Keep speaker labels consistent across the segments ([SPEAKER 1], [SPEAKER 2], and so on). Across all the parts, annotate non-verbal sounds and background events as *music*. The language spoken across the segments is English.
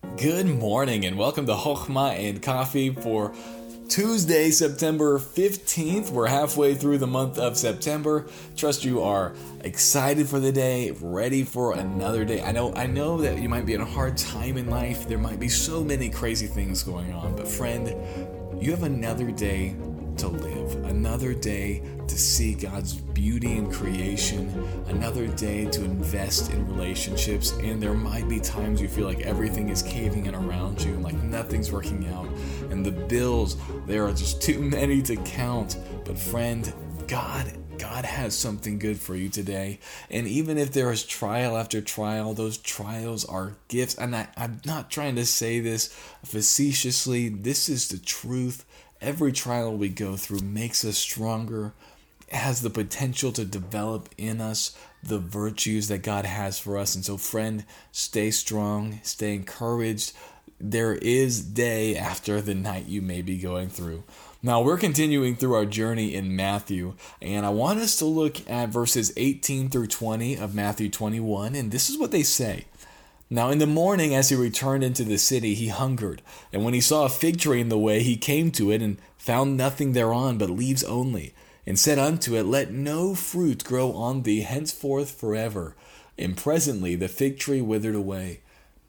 [SPEAKER 1] Good morning and welcome to Hochma and Coffee for Tuesday, September 15th. We're halfway through the month of September. Trust you are excited for the day, ready for another day. I know I know that you might be in a hard time in life. There might be so many crazy things going on, but friend, you have another day to live, another day to see God's beauty in creation, another day to invest in relationships. And there might be times you feel like everything is caving in around you, and like nothing's working out, and the bills, there are just *laughs* too many to count. But, friend, God God has something good for you today. And even if there is trial after trial, those trials are gifts. And I, am not trying to say this facetiously, this is the truth. Every trial we go through makes us stronger, has the potential to develop in us the virtues that God has for us. And so, friend, stay strong, stay encouraged. There is day after the night you may be going through. Now, we're continuing through our journey in Matthew, and I want us to look at verses 18 through 20 of Matthew 21, and this is what they say. Now in the morning, as he returned into the city, he hungered. And when he saw a fig tree in the way, he came to it, and found nothing thereon but leaves only, and said unto it, Let no fruit grow on thee henceforth forever. And presently the fig tree withered away.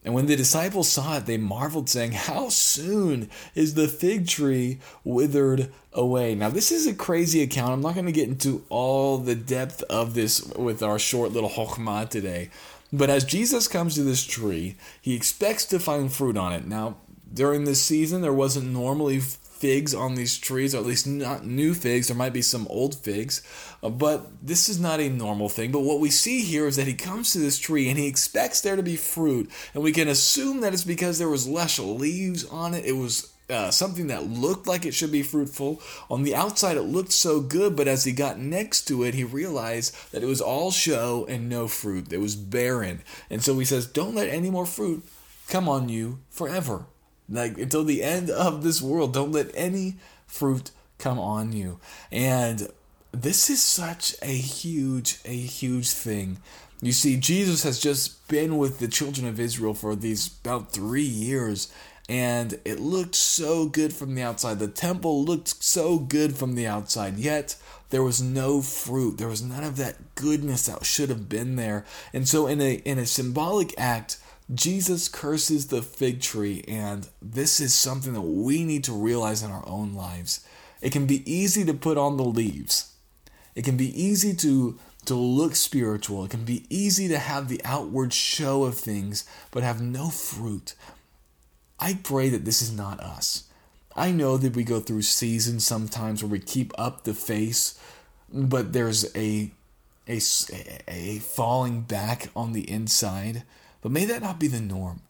[SPEAKER 1] And when the disciples saw it, they marveled, saying, How soon is the fig tree withered away? Now, this is a crazy account. I'm not going to get into all the depth of this with our short little chokhmah today. But as Jesus comes to this tree, he expects to find fruit on it. Now, during this season, there wasn't normally figs on these trees, or at least not new figs. There might be some old figs, uh, but this is not a normal thing. But what we see here is that he comes to this tree and he expects there to be fruit, and we can assume that it's because there was less leaves on it. It was uh, something that looked like it should be fruitful. On the outside, it looked so good, but as he got next to it, he realized that it was all show and no fruit. It was barren. And so he says, Don't let any more fruit come on you forever. Like until the end of this world, don't let any fruit come on you. And this is such a huge, a huge thing. You see, Jesus has just been with the children of Israel for these about three years, and it looked so good from the outside. The temple looked so good from the outside, yet there was no fruit. There was none of that goodness that should have been there. And so, in a in a symbolic act, Jesus curses the fig tree, and this is something that we need to realize in our own lives. It can be easy to put on the leaves. It can be easy to to look spiritual. It can be easy to have the outward show of things but have no fruit. I pray that this is not us. I know that we go through seasons sometimes where we keep up the face, but there's a a, a falling back on the inside. But may that not be the norm.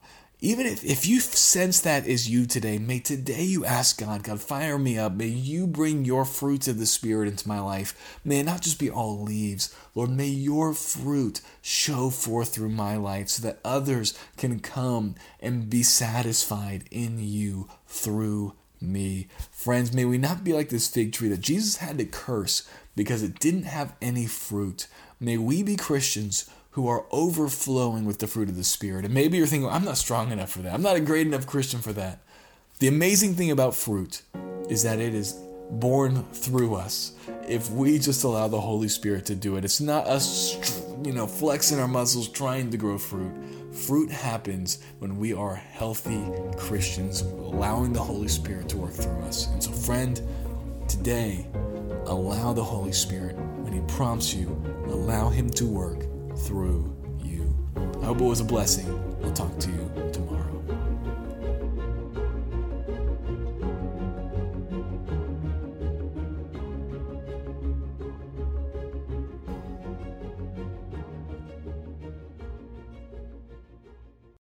[SPEAKER 1] Even if, if you sense that is you today, may today you ask God, God, fire me up. May you bring your fruits of the Spirit into my life. May it not just be all leaves. Lord, may your fruit show forth through my life so that others can come and be satisfied in you through me. Friends, may we not be like this fig tree that Jesus had to curse because it didn't have any fruit. May we be Christians who are overflowing with the fruit of the Spirit. And maybe you're thinking, I'm not strong enough for that. I'm not a great enough Christian for that. The amazing thing about fruit is that it is born through us if we just allow the Holy Spirit to do it. It's not us, you know, flexing our muscles trying to grow fruit. Fruit happens when we are healthy Christians, allowing the Holy Spirit to work through us. And so, friend, today, allow the Holy Spirit, when He prompts you, allow Him to work through you. I hope it was a blessing. I'll talk to you.